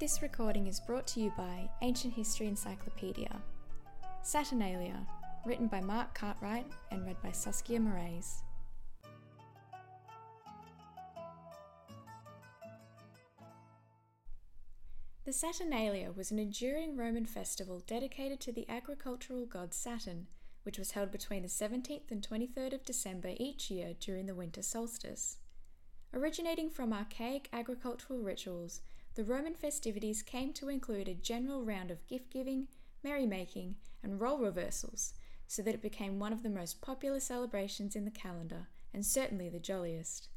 This recording is brought to you by Ancient History Encyclopedia. Saturnalia, written by Mark Cartwright and read by Saskia Moorrees. The Saturnalia was an enduring Roman festival dedicated to the agricultural god Saturn, which was held between the 17th and 23rd of December each year during the winter solstice. Originating from archaic agricultural rituals, the Roman festivities came to include a general round of gift giving, merrymaking, and role reversals, so that it became one of the most popular celebrations in the calendar, and certainly the jolliest.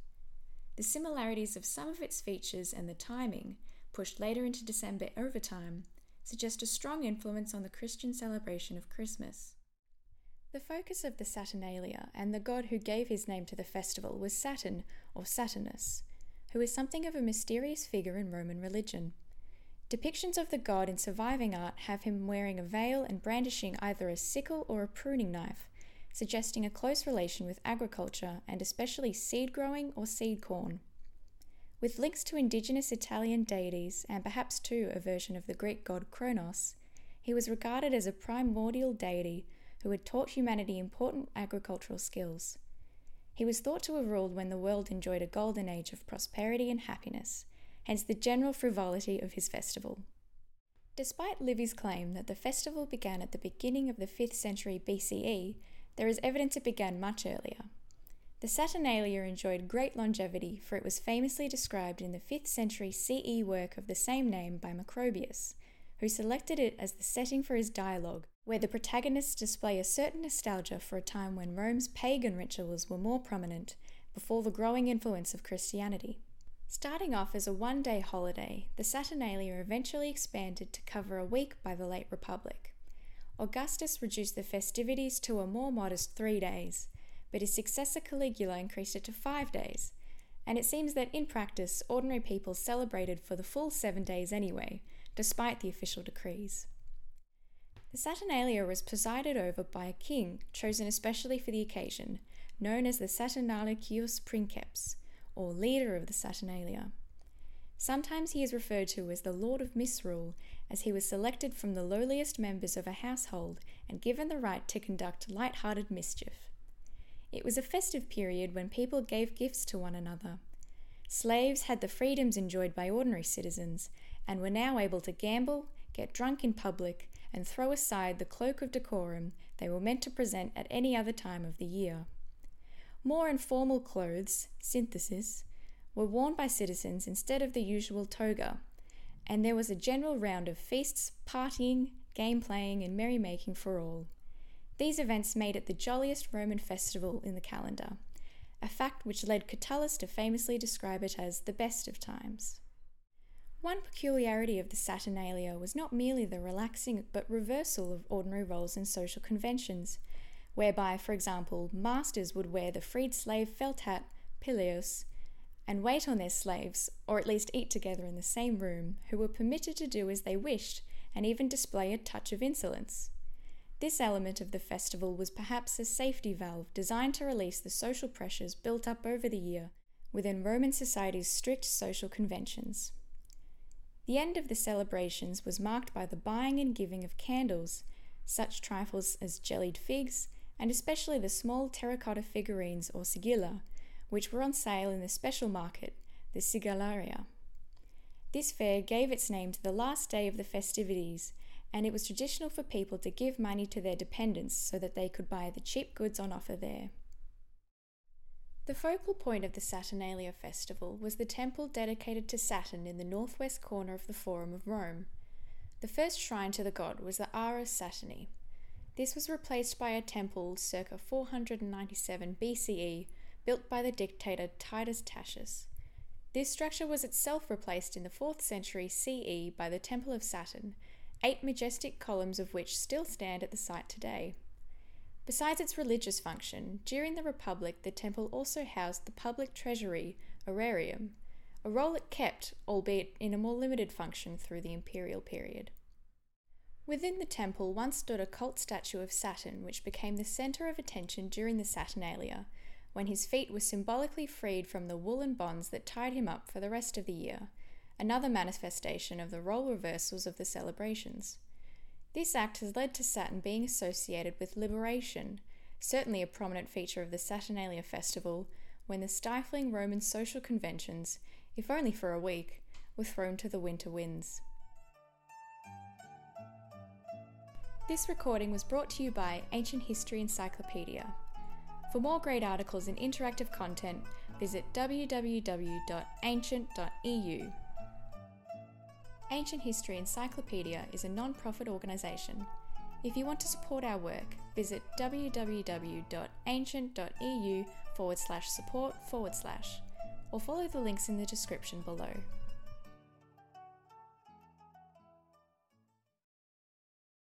The similarities of some of its features and the timing pushed later into December overtime, suggest a strong influence on the Christian celebration of Christmas. The focus of the Saturnalia and the god who gave his name to the festival was Saturn or Saturnus, who is something of a mysterious figure in Roman religion. Depictions of the god in surviving art have him wearing a veil and brandishing either a sickle or a pruning knife, suggesting a close relation with agriculture and especially seed growing or seed corn. With links to indigenous Italian deities and perhaps too a version of the Greek god Kronos, he was regarded as a primordial deity who had taught humanity important agricultural skills. He was thought to have ruled when the world enjoyed a golden age of prosperity and happiness, hence the general frivolity of his festival. Despite Livy's claim that the festival began at the beginning of the 5th century BCE, there is evidence it began much earlier. The Saturnalia enjoyed great longevity, for it was famously described in the 5th century CE work of the same name by Macrobius, who selected it as the setting for his dialogue, where the protagonists display a certain nostalgia for a time when Rome's pagan rituals were more prominent before the growing influence of Christianity. Starting off as a one day holiday, the Saturnalia eventually expanded to cover a week by the late Republic. Augustus reduced the festivities to a more modest three days, but his successor Caligula increased it to five days, and it seems that in practice, ordinary people celebrated for the full seven days anyway, despite the official decrees. The Saturnalia was presided over by a king chosen especially for the occasion, known as the Saturnalicius Princeps, or leader of the Saturnalia. Sometimes he is referred to as the Lord of Misrule, as he was selected from the lowliest members of a household and given the right to conduct light-hearted mischief. It was a festive period when people gave gifts to one another. Slaves had the freedoms enjoyed by ordinary citizens and were now able to gamble, get drunk in public, and throw aside the cloak of decorum they were meant to present at any other time of the year. More informal clothes, synthesis, were worn by citizens instead of the usual toga, and there was a general round of feasts, partying, game playing, and merrymaking for all. These events made it the jolliest Roman festival in the calendar, a fact which led Catullus to famously describe it as the best of times. One peculiarity of the Saturnalia was not merely the relaxing but reversal of ordinary roles and social conventions, whereby, for example, masters would wear the freed slave felt hat, pileus, and wait on their slaves, or at least eat together in the same room, who were permitted to do as they wished and even display a touch of insolence. This element of the festival was perhaps a safety valve designed to release the social pressures built up over the year within Roman society's strict social conventions. The end of the celebrations was marked by the buying and giving of candles, such trifles as jellied figs, and especially the small terracotta figurines or sigilla, which were on sale in the special market, the Sigillaria. This fair gave its name to the last day of the festivities and it was traditional for people to give money to their dependents so that they could buy the cheap goods on offer there. The focal point of the Saturnalia festival was the temple dedicated to Saturn in the northwest corner of the Forum of Rome. The first shrine to the god was the Ara Saturni. This was replaced by a temple circa 497 BCE built by the dictator Titus Tatius. This structure was itself replaced in the 4th century CE by the Temple of Saturn, eight majestic columns of which still stand at the site today. Besides its religious function, during the Republic the temple also housed the public treasury, Aerarium, a role it kept, albeit in a more limited function through the imperial period. Within the temple once stood a cult statue of Saturn, which became the centre of attention during the Saturnalia, when his feet were symbolically freed from the woolen bonds that tied him up for the rest of the year, another manifestation of the role reversals of the celebrations. This act has led to Saturn being associated with liberation, certainly a prominent feature of the Saturnalia festival, when the stifling Roman social conventions, if only for a week, were thrown to the winter winds. This recording was brought to you by Ancient History Encyclopedia. For more great articles and interactive content, visit www.ancient.eu. Ancient History Encyclopedia is a non profit organisation. If you want to support our work, visit www.ancient.eu forward slash support forward slash, or follow the links in the description below.